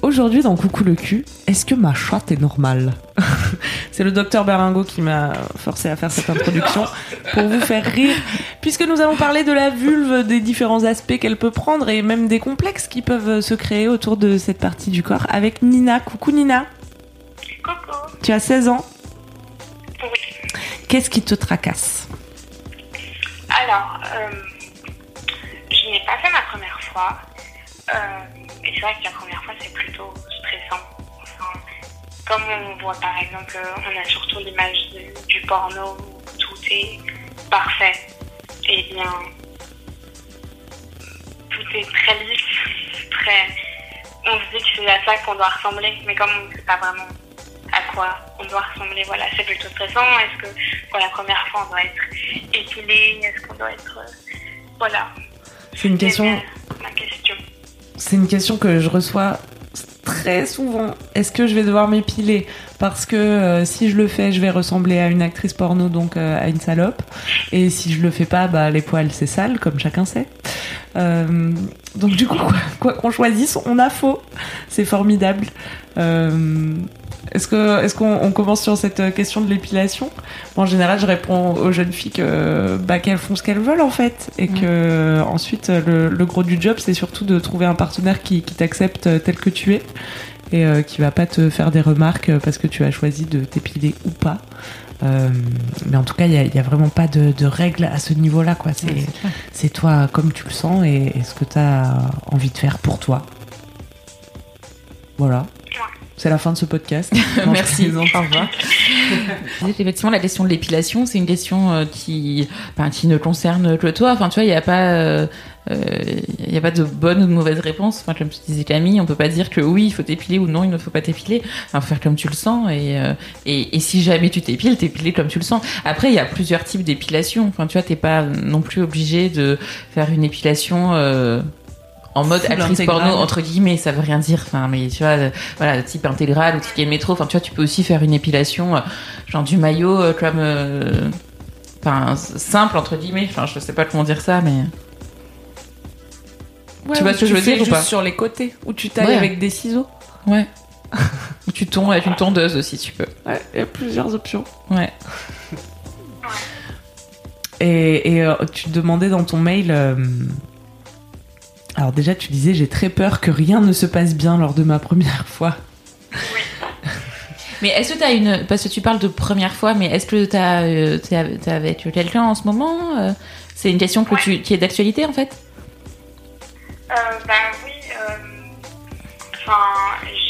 Aujourd'hui dans Coucou le cul, est-ce que ma chatte est normale C'est le docteur Berlingot qui m'a forcé à faire cette introduction pour vous faire rire, puisque nous allons parler de la vulve, des différents aspects qu'elle peut prendre et même des complexes qui peuvent se créer autour de cette partie du corps avec Nina. Coucou Nina, Coucou. tu as 16 ans. Oui. Qu'est-ce qui te tracasse Alors, euh, je n'ai pas fait ma première fois. Euh, et c'est vrai que la première fois, c'est plutôt stressant. Enfin, comme on voit par exemple, euh, on a surtout l'image du porno où tout est parfait. Et bien, tout est très lisse, très. On se dit que c'est à ça qu'on doit ressembler, mais comme on ne sait pas vraiment à quoi on doit ressembler, voilà, c'est plutôt stressant. Est-ce que pour la première fois, on doit être épilé? Est-ce qu'on doit être. euh, Voilà. C'est une question. C'est ma question. C'est une question que je reçois très souvent. Est-ce que je vais devoir m'épiler Parce que euh, si je le fais, je vais ressembler à une actrice porno, donc euh, à une salope. Et si je le fais pas, bah les poils c'est sale, comme chacun sait. Euh, donc du coup, quoi quoi qu'on choisisse, on a faux. C'est formidable. Euh, est-ce que est-ce qu'on on commence sur cette question de l'épilation? En général, je réponds aux jeunes filles que bah, qu'elles font ce qu'elles veulent en fait, et que euh, ensuite le, le gros du job, c'est surtout de trouver un partenaire qui, qui t'accepte tel que tu es et euh, qui va pas te faire des remarques parce que tu as choisi de t'épiler ou pas. Euh, mais en tout cas, il y a, vraiment pas de, de règles à ce niveau-là, quoi. C'est c'est toi comme tu le sens et, et ce que tu as envie de faire pour toi. Voilà. C'est la fin de ce podcast. Merci. Au revoir. Effectivement, la question de l'épilation, c'est une question euh, qui, enfin, qui ne concerne que toi. Enfin, tu vois, il n'y a pas, euh, euh, il y a pas de bonne ou de mauvaise réponse. Enfin, comme tu disais Camille, on peut pas dire que oui, il faut t'épiler ou non, il ne faut pas t'épiler. Enfin, faut faire comme tu le sens et, euh, et, et si jamais tu t'épiles, t'épiler comme tu le sens. Après, il y a plusieurs types d'épilation. Enfin, tu vois, t'es pas non plus obligé de faire une épilation. Euh, en mode Full actrice intégrale. porno entre guillemets ça veut rien dire enfin mais tu vois euh, voilà type intégral ou ticket de métro enfin tu vois tu peux aussi faire une épilation euh, genre du maillot euh, comme enfin simple entre guillemets enfin je sais pas comment dire ça mais Tu vois ce que je veux dire ou pas sur les côtés où tu tailles Ouais. avec des ciseaux. ouais ou tu tonds avec une tondeuse aussi tu peux Ouais, il y a plusieurs options. ouais Et, et, tu demandais dans ton mail. Alors déjà, tu disais j'ai très peur que rien ne se passe bien lors de ma première fois. mais est-ce que t'as une parce que tu parles de première fois mais est-ce que t'as euh, t'es t'es avec quelqu'un en ce moment euh, c'est une question que tu qui est d'actualité en fait Euh, bah oui, euh, enfin,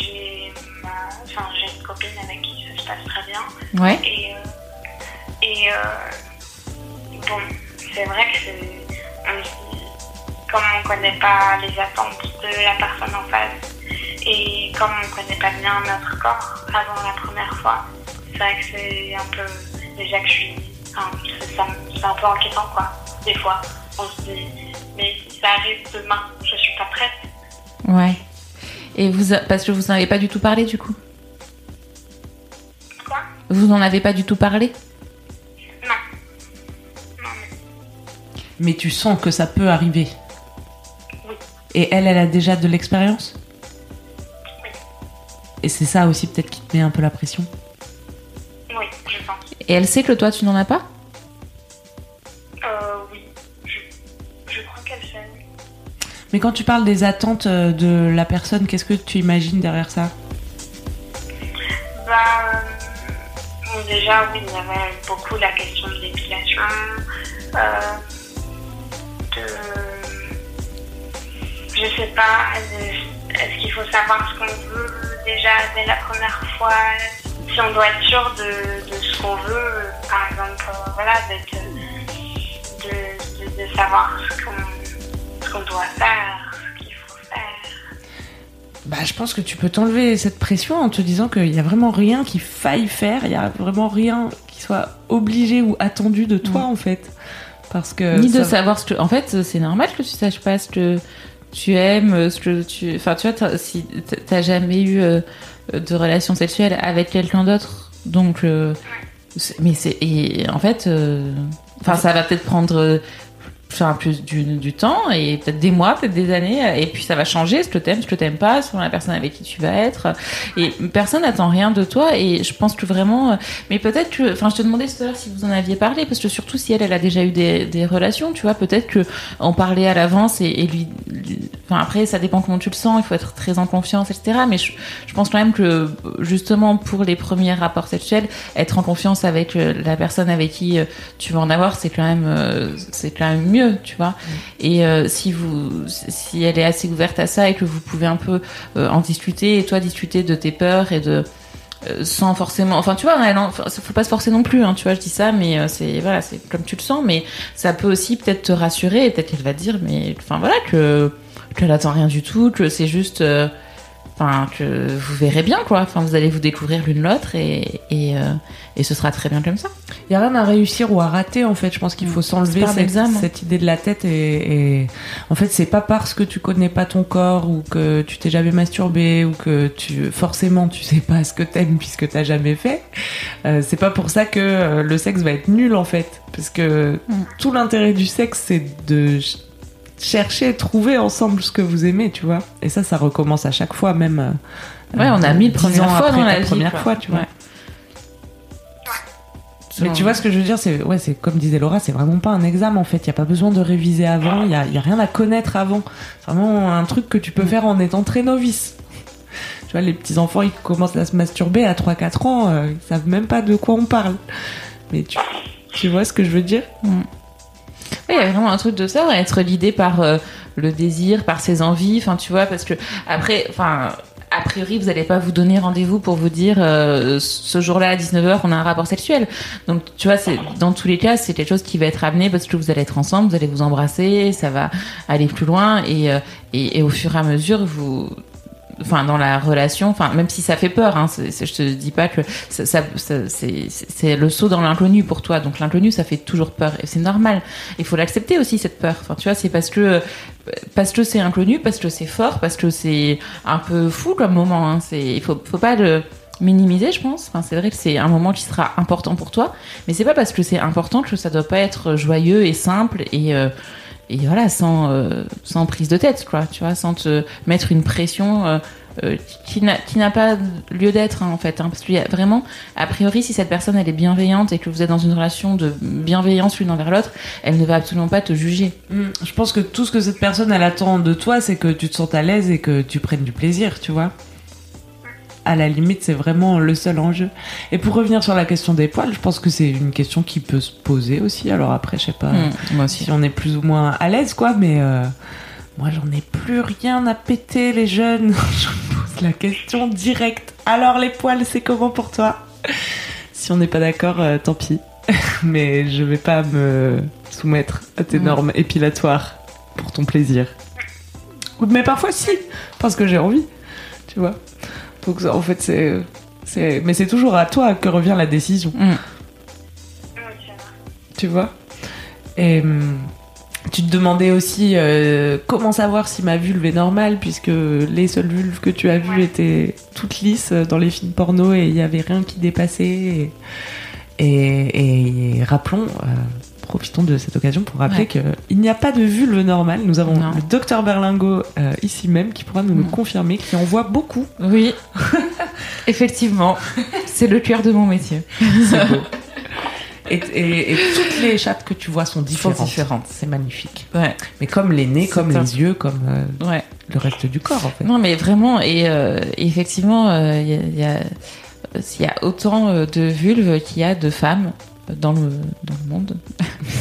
j'ai ma, enfin, j'ai une copine avec qui ça se passe très bien. ouais Et, euh, et euh, bon, c'est vrai que c'est, on comme on connaît pas les attentes de la personne en face et comme on connaît pas bien notre corps avant la première fois, c'est vrai que c'est un peu, déjà que je suis, enfin, c'est, un peu inquiétant quoi, des fois. On se dit, mais si ça arrive demain, je suis pas prête. ouais et vous parce que vous en avez pas du tout parlé du coup? Quoi? Vous n'en avez pas du tout parlé? Non. Non, mais Mais tu sens que ça peut arriver. Et elle, elle a déjà de l'expérience? Oui. Et c'est ça aussi peut-être qui te met un peu la pression? oui, je pense. et elle sait que toi tu n'en as pas? Euh, oui. Je, je crois qu'elle sait. Mais quand tu parles des attentes euh, de la personne, qu'est-ce que tu imagines derrière ça? Bah, euh, bon, déjà, oui, il y avait beaucoup la question de l'épilation, euh, de... Je sais pas, de- est-ce qu'il faut savoir ce qu'on veut déjà dès la première fois Si on doit être sûr de, de ce qu'on veut, par exemple, euh, voilà, d'être- de, de, de savoir ce qu'on doit faire, ce qu'il faut faire. Bah, je pense que tu peux t'enlever cette pression en te disant qu'il y a vraiment rien qu'il faille faire, il y a vraiment rien qui soit obligé ou attendu de toi en fait. Parce que Ni de Euh, savoir ce que. En fait, c'est normal que tu saches pas ce que tu aimes, ce que tu. Enfin, tu vois, t'as- si t'as jamais eu euh, de relation sexuelle avec quelqu'un d'autre, donc. euh, mais c'est. Et en fait. euh, Enfin, ça va peut-être prendre. Enfin, plus du, du temps et peut-être des mois, peut-être des années, et puis ça va changer ce que t'aimes, ce que t'aimes pas, selon la personne avec qui tu vas être. Et personne n'attend rien de toi, et je pense que vraiment, mais peut-être que, enfin, je te demandais tout à l'heure si vous en aviez parlé, parce que surtout si elle, elle a déjà eu des, des relations, tu vois, peut-être que en parler à l'avance et, et lui, lui- enfin après, ça dépend comment tu le sens, il faut être très en confiance, etc. Mais je, je pense quand même que justement pour les premiers rapports sexuels, être en confiance avec euh, la personne avec qui euh, tu vas en avoir, c'est quand même, euh, c'est quand même mieux, tu vois. Et euh, si vous, si elle est assez ouverte à ça et que vous pouvez un peu euh, en discuter et toi discuter de tes peurs et de euh, sans forcément enfin tu vois enfin, faut pas se forcer non plus hein, tu vois je dis ça mais euh, c'est voilà c'est comme tu le sens mais ça peut aussi peut-être te rassurer et peut-être qu'elle va te dire mais enfin voilà que qu'elle attend rien du tout que c'est juste euh, enfin que vous verrez bien quoi enfin vous allez vous découvrir l'une l'autre et et, euh, et ce sera très bien comme ça Il y a rien à réussir ou à rater en fait. Je pense qu'il faut s'enlever pas un cette, cette idée de la tête et, et en fait c'est pas parce que tu connais pas ton corps ou que tu t'es jamais masturbé ou que tu forcément tu sais pas ce que t'aimes puisque t'as jamais fait. euh, c'est pas pour ça que le sexe va être nul en fait parce que Mm. tout l'intérêt du sexe c'est de ch- chercher trouver ensemble ce que vous aimez tu vois et ça ça recommence à chaque fois même. euh, ouais on a euh, mis dix première ans fois dans la vie première quoi. fois tu vois. Ouais. Mais tu vois ce que je veux dire, c'est ouais, c'est comme disait Laura, c'est vraiment pas un examen en fait. Il y a pas besoin de réviser avant. Il y a, y a rien à connaître avant. C'est vraiment un truc que tu peux faire en étant très novice. Tu vois, les petits enfants, ils commencent à se masturber à 3-4 ans, euh, ils savent même pas de quoi on parle. Mais tu, tu vois ce que je veux dire? Oui, il y a vraiment un truc de ça, être guidé par euh, le désir, par ses envies. Enfin, tu vois, parce que après, enfin, a priori, vous n'allez pas vous donner rendez-vous pour vous dire euh, ce jour-là à 19h, on a un rapport sexuel. Donc, tu vois, c'est dans tous les cas, c'est quelque chose qui va être amené parce que vous allez être ensemble, vous allez vous embrasser, ça va aller plus loin et, euh, et, et au fur et à mesure, vous enfin dans la relation enfin même si ça fait peur hein, c'est- je te dis pas que ça, ça- ça- c'est le saut dans l'inconnu pour toi. Donc l'inconnu ça fait toujours peur et c'est normal. Il faut l'accepter aussi cette peur. Enfin tu vois c'est parce que parce que c'est inconnu parce que c'est fort parce que c'est un peu fou comme moment hein. c'est il faut faut pas le minimiser je pense. Enfin c'est vrai que c'est un moment qui sera important pour toi mais c'est pas parce que c'est important que ça doit pas être joyeux et simple et euh, et voilà sans euh, sans prise de tête quoi tu vois sans te mettre une pression euh, euh, qui n'a pas lieu d'être hein, en fait hein, parce a vraiment a priori si cette personne elle est bienveillante et que vous êtes dans une relation de bienveillance l'une envers l'autre elle ne va absolument pas te juger Mm, Je pense que tout ce que cette personne elle attend de toi, c'est que tu te sentes à l'aise et que tu prennes du plaisir, tu vois. À la limite, c'est vraiment le seul enjeu. Et pour revenir sur la question des poils, je pense que c'est une question qui peut se poser aussi. Alors après, je sais pas Mm, moi aussi si on est plus ou moins à l'aise, quoi, mais euh, moi j'en ai plus rien à péter, les jeunes. je pose la question directe. Alors les poils, c'est comment pour toi? Si on n'est pas d'accord, euh, tant pis. mais je vais pas me soumettre à tes Mm. normes épilatoires pour ton plaisir. Mais parfois si, parce que j'ai envie, tu vois. Donc en fait c'est, c'est, mais c'est toujours à toi que revient la décision Mm. Tu vois? Et hum, tu te demandais aussi euh, comment savoir si ma vulve est normale, puisque les seules vulves que tu as vues étaient toutes lisses dans les films porno et il n'y avait rien qui dépassait. Et, et- et rappelons, euh, profitons de cette occasion pour rappeler Ouais. qu'il n'y a pas de vulve normale. Nous avons Non. le docteur Berlingo euh, ici même qui pourra nous le Mm. confirmer, qui en voit beaucoup. oui effectivement c'est le cœur de mon métier C'est beau. Et, et- et toutes les chattes que tu vois sont différentes. différentes. C'est magnifique. ouais Mais comme les nez, comme top. les yeux, comme euh, ouais le reste du corps, en fait. Non, mais vraiment, et euh, effectivement, il y a, il y a- s'il y a autant de vulves qu'il y a de femmes dans le, dans le monde.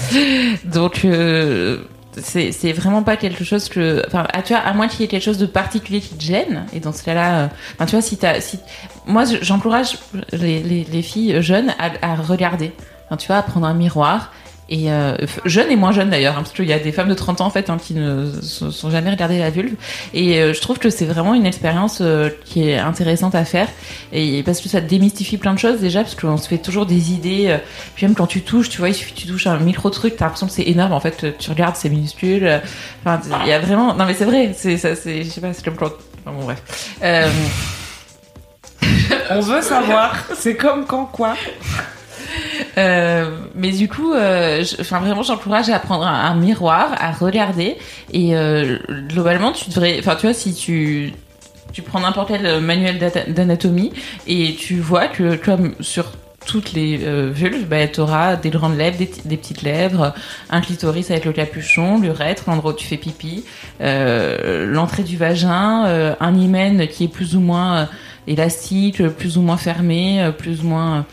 Donc, euh, c'est vraiment pas quelque chose que. Enfin, à, tu vois, à moins qu'il y ait quelque chose de particulier qui te gêne. Et dans ce cas-là, euh, tu vois, si t'as. Si, moi, je- j'encourage les, les, les filles jeunes à, à regarder. Enfin, tu vois, à prendre un miroir. Et euh, jeunes et moins jeunes d'ailleurs, hein, parce qu'il y a des femmes de 30 ans en fait hein, qui ne sont jamais regardées la vulve. Et euh, je trouve que c'est vraiment une expérience euh, qui est intéressante à faire. Et parce que ça démystifie plein de choses déjà, parce qu'on se fait toujours des idées. euh, puis même quand tu touches, tu vois, il suffit que tu touches un micro truc, t'as l'impression que c'est énorme. En fait, tu regardes, c'est minuscule. Enfin, il y a vraiment. Non mais c'est vrai. C'est ça. C'est. Je sais pas. C'est comme quand. Enfin, bon bref. Euh, On veut savoir. C'est comme quand quoi Euh, mais du coup, euh, vraiment, j'encourage à prendre un, un miroir, à regarder. Et euh, globalement, tu devrais, enfin tu vois, si tu tu prends n'importe quel manuel d'anatomie et tu vois que comme sur toutes les euh, vulves, bah, tu auras des grandes lèvres, des, des petites lèvres, un clitoris avec le capuchon, l'urètre, l'endroit où tu fais pipi, l'entrée du vagin, un hymen qui est plus ou moins élastique, plus ou moins fermé, plus ou moins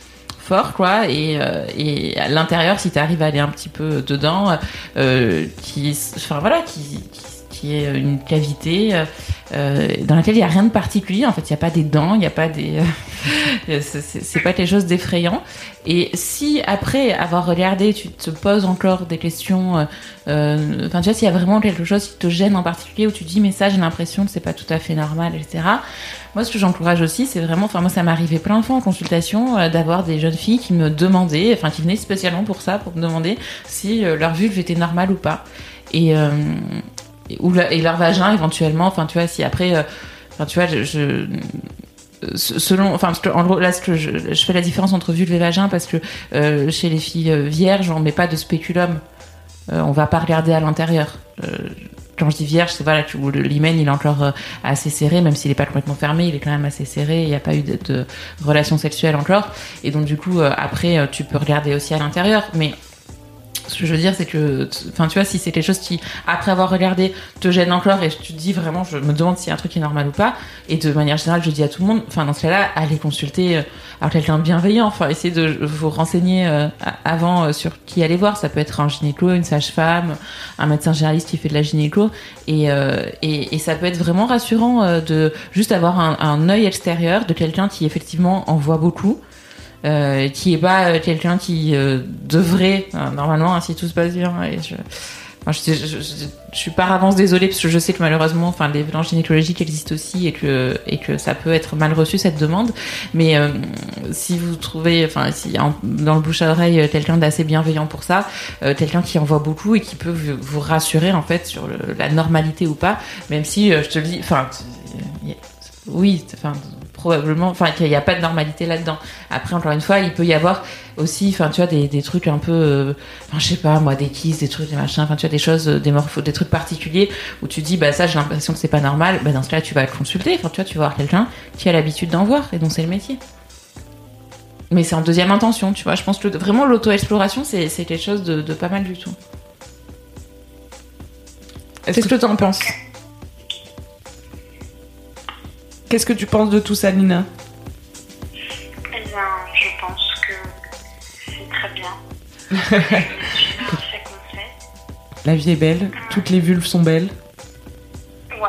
fort quoi et, euh, et à l'intérieur si tu arrives à aller un petit peu dedans euh, qui enfin voilà qui, qui qui est une cavité euh, euh, dans laquelle il y a rien de particulier. En fait il y a pas des dents il y a pas des euh, c'est- pas quelque chose d'effrayant. Et si après avoir regardé tu te poses encore des questions euh, euh, enfin tu vois s'il y a vraiment quelque chose qui te gêne en particulier où tu dis mais ça j'ai l'impression que c'est pas tout à fait normal etc moi, ce que j'encourage aussi, c'est vraiment, enfin moi, ça arrivé plein de fois en consultation euh, d'avoir des jeunes filles qui me demandaient, enfin qui venaient spécialement pour ça, pour me demander si euh, leur vulve était normale ou pas, et euh, et- ou et leur vagin éventuellement. Enfin, tu vois, si après, euh, enfin tu vois, je, selon, enfin parce que en gros là, ce que je, fais la différence entre vulve et vagin parce que euh, chez les filles euh, vierges, on met pas de spéculum, Euh, on va pas regarder à l'intérieur. Quand je dis vierge, c'est voilà, le l'hymen il est encore assez serré, même s'il est pas complètement fermé, il est quand même assez serré. Il n'y a pas eu de, de relation sexuelle encore, et donc du coup après tu peux regarder aussi à l'intérieur, mais ce que je veux dire, c'est que, enfin, tu vois, si c'est quelque chose qui, après avoir regardé, te gêne encore et tu te dis vraiment, je me demande si un truc est normal ou pas, et de manière générale, je dis à tout le monde, enfin, dans ce cas-là, allez consulter, euh, alors quelqu'un de bienveillant, enfin, essayez de vous renseigner euh, avant euh, sur qui aller voir. Ça peut être un gynéco, une sage-femme, un médecin généraliste qui fait de la gynéco, et, euh, et, et ça peut être vraiment rassurant euh, de juste avoir un, un œil extérieur de quelqu'un qui effectivement en voit beaucoup euh, qui est pas euh, quelqu'un qui euh, devrait normalement hein, si tout se passe bien je suis par avance désolée parce que je sais que malheureusement, enfin, les violences gynécologiques existent aussi et que et que ça peut être mal reçu cette demande. Mais si vous trouvez, enfin, en- dans le bouche à oreille quelqu'un d'assez bienveillant pour ça, quelqu'un qui en voit beaucoup et qui peut vous, rassurer en fait sur la normalité ou pas, même si je te le dis, enfin, oui, enfin probablement, enfin qu'il n'y a pas de normalité là-dedans. Après, encore une fois, il peut y avoir aussi, enfin tu vois, des, des trucs un peu, euh, enfin je sais pas moi, des kisses, des trucs, des machins, enfin tu vois des choses, euh, des morphos, des trucs particuliers où tu dis bah ça j'ai l'impression que c'est pas normal. Bah dans ce cas, tu vas le consulter. Enfin tu vois, tu vas voir quelqu'un qui a l'habitude d'en voir et dont c'est le métier. Mais c'est en deuxième intention, tu vois. Je pense que vraiment l'auto-exploration c'est quelque chose de, pas mal du tout. Est-ce que, que t'en penses? Qu'est-ce que tu penses de tout ça, Nina Eh bien, je pense que c'est très bien. je suis. La vie est belle, toutes les vulves sont belles, Ouais,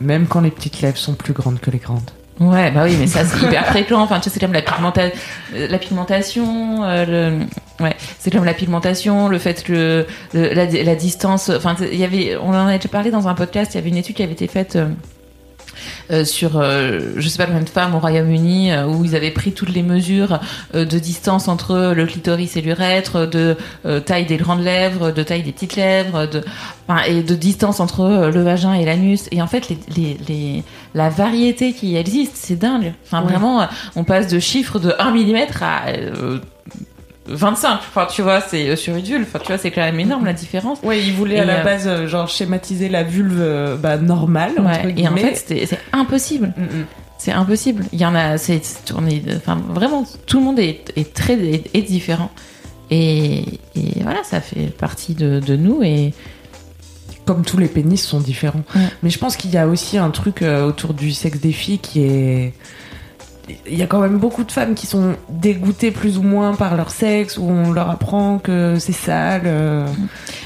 même quand les petites lèvres sont plus grandes que les grandes. Ouais, bah oui, mais ça c'est hyper fréquent. Enfin, tu sais, c'est comme la, pigmenta- euh, la pigmentation, euh, le... ouais, c'est comme la pigmentation, le fait que le- la, la distance. Enfin, il y avait, on en a déjà parlé dans un podcast. Il y avait une étude qui avait été faite. Euh, sur, euh, je sais pas combien de femmes au Royaume-Uni, euh, où ils avaient pris toutes les mesures euh, de distance entre le clitoris et l'urètre, de taille des grandes lèvres, de taille des petites lèvres, de, enfin, et de distance entre le vagin et l'anus. Et en fait, les, les, les, la variété qui existe, c'est dingue. Enfin, Ouais. vraiment, on passe de chiffres de 1 mm à 25. Enfin, tu vois, c'est euh, sur une vulve. Enfin, tu vois, c'est quand même énorme la différence. Ouais, ils voulaient à la euh, base euh, genre schématiser la vulve bah, normale entre et en fait, c'est impossible. Mm, mm. C'est impossible. Il y en a, c'est tourné. Enfin, vraiment, tout le monde est, est très est, est différent. Et, et voilà, ça fait partie de, de nous. Et comme tous les pénis sont différents. Ouais. Mais je pense qu'il y a aussi un truc autour du sexe des filles qui est il y a quand même beaucoup de femmes qui sont dégoûtées plus ou moins par leur sexe, où on leur apprend que c'est sale.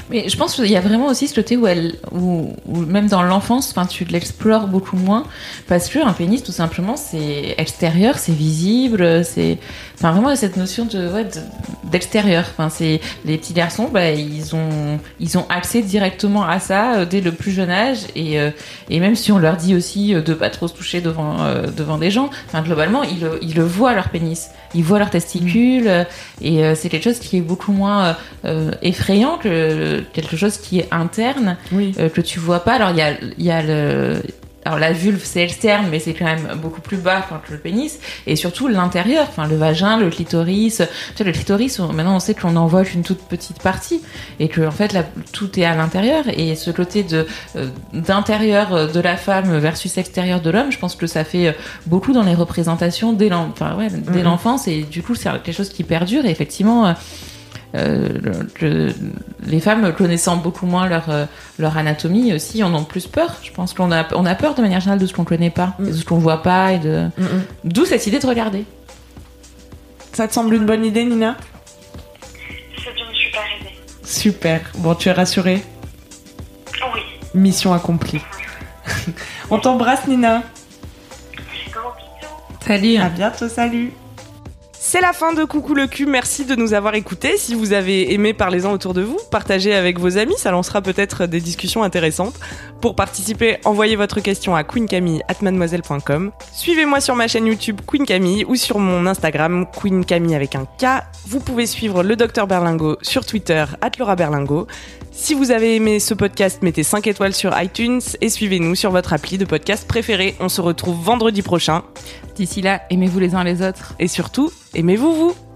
Mais je pense qu'il y a vraiment aussi ce côté où elle, où, où même dans l'enfance, enfin, tu l'explores beaucoup moins parce que un pénis, tout simplement, c'est extérieur, c'est visible, c'est, enfin, vraiment cette notion de, ouais, de- d'extérieur. Enfin, c'est les petits garçons, bah, ils ont, ils ont accès directement à ça euh, dès le plus jeune âge et euh, et même si on leur dit aussi euh, de pas trop se toucher devant euh, devant des gens, enfin, globalement, ils le, ils le voient leur pénis, ils voient leurs testicules euh, et euh, c'est quelque chose qui est beaucoup moins effrayant que quelque chose qui est interne Oui. euh, que tu vois pas. Alors il y a, y a le alors la vulve c'est externe mais c'est quand même beaucoup plus bas que le pénis et surtout l'intérieur, enfin le vagin, le clitoris. Tu vois le clitoris on- maintenant on sait qu'on en voit qu'une toute petite partie et que en fait là, tout est à l'intérieur et ce côté de euh, d'intérieur de la femme versus extérieur de l'homme, je pense que ça fait euh, beaucoup dans les représentations dès l'en- enfin, ouais, l'enfance et du coup c'est quelque chose qui perdure et effectivement euh, le- le- les femmes connaissant beaucoup moins leur, euh, leur anatomie aussi en ont plus peur. Je pense qu'on a, on a peur de manière générale de ce qu'on connaît pas, Mm. de ce qu'on voit pas et de. Mm, mm. D'où cette idée de regarder. Ça te semble une bonne idée, Nina? C'est une super idée. Super. Bon, tu es rassurée? Oui. Mission accomplie. On t'embrasse, Nina. Gros bisous. Salut. À bientôt, salut. C'est la fin de Coucou le cul, merci de nous avoir écoutés. Si vous avez aimé, parlez-en autour de vous, partagez avec vos amis, ça lancera peut-être des discussions intéressantes. Pour participer, envoyez votre question à queencamille@mademoiselle.com. Suivez-moi sur ma chaîne YouTube Queen Camille ou sur mon Instagram Queen Camille avec un K. Vous pouvez suivre le docteur Berlingo sur Twitter Laura Berlingo. Si vous avez aimé ce podcast, mettez 5 étoiles sur iTunes et suivez-nous sur votre appli de podcast préféré. On se retrouve vendredi prochain D'ici là, aimez-vous les uns les autres. et surtout, aimez-vous vous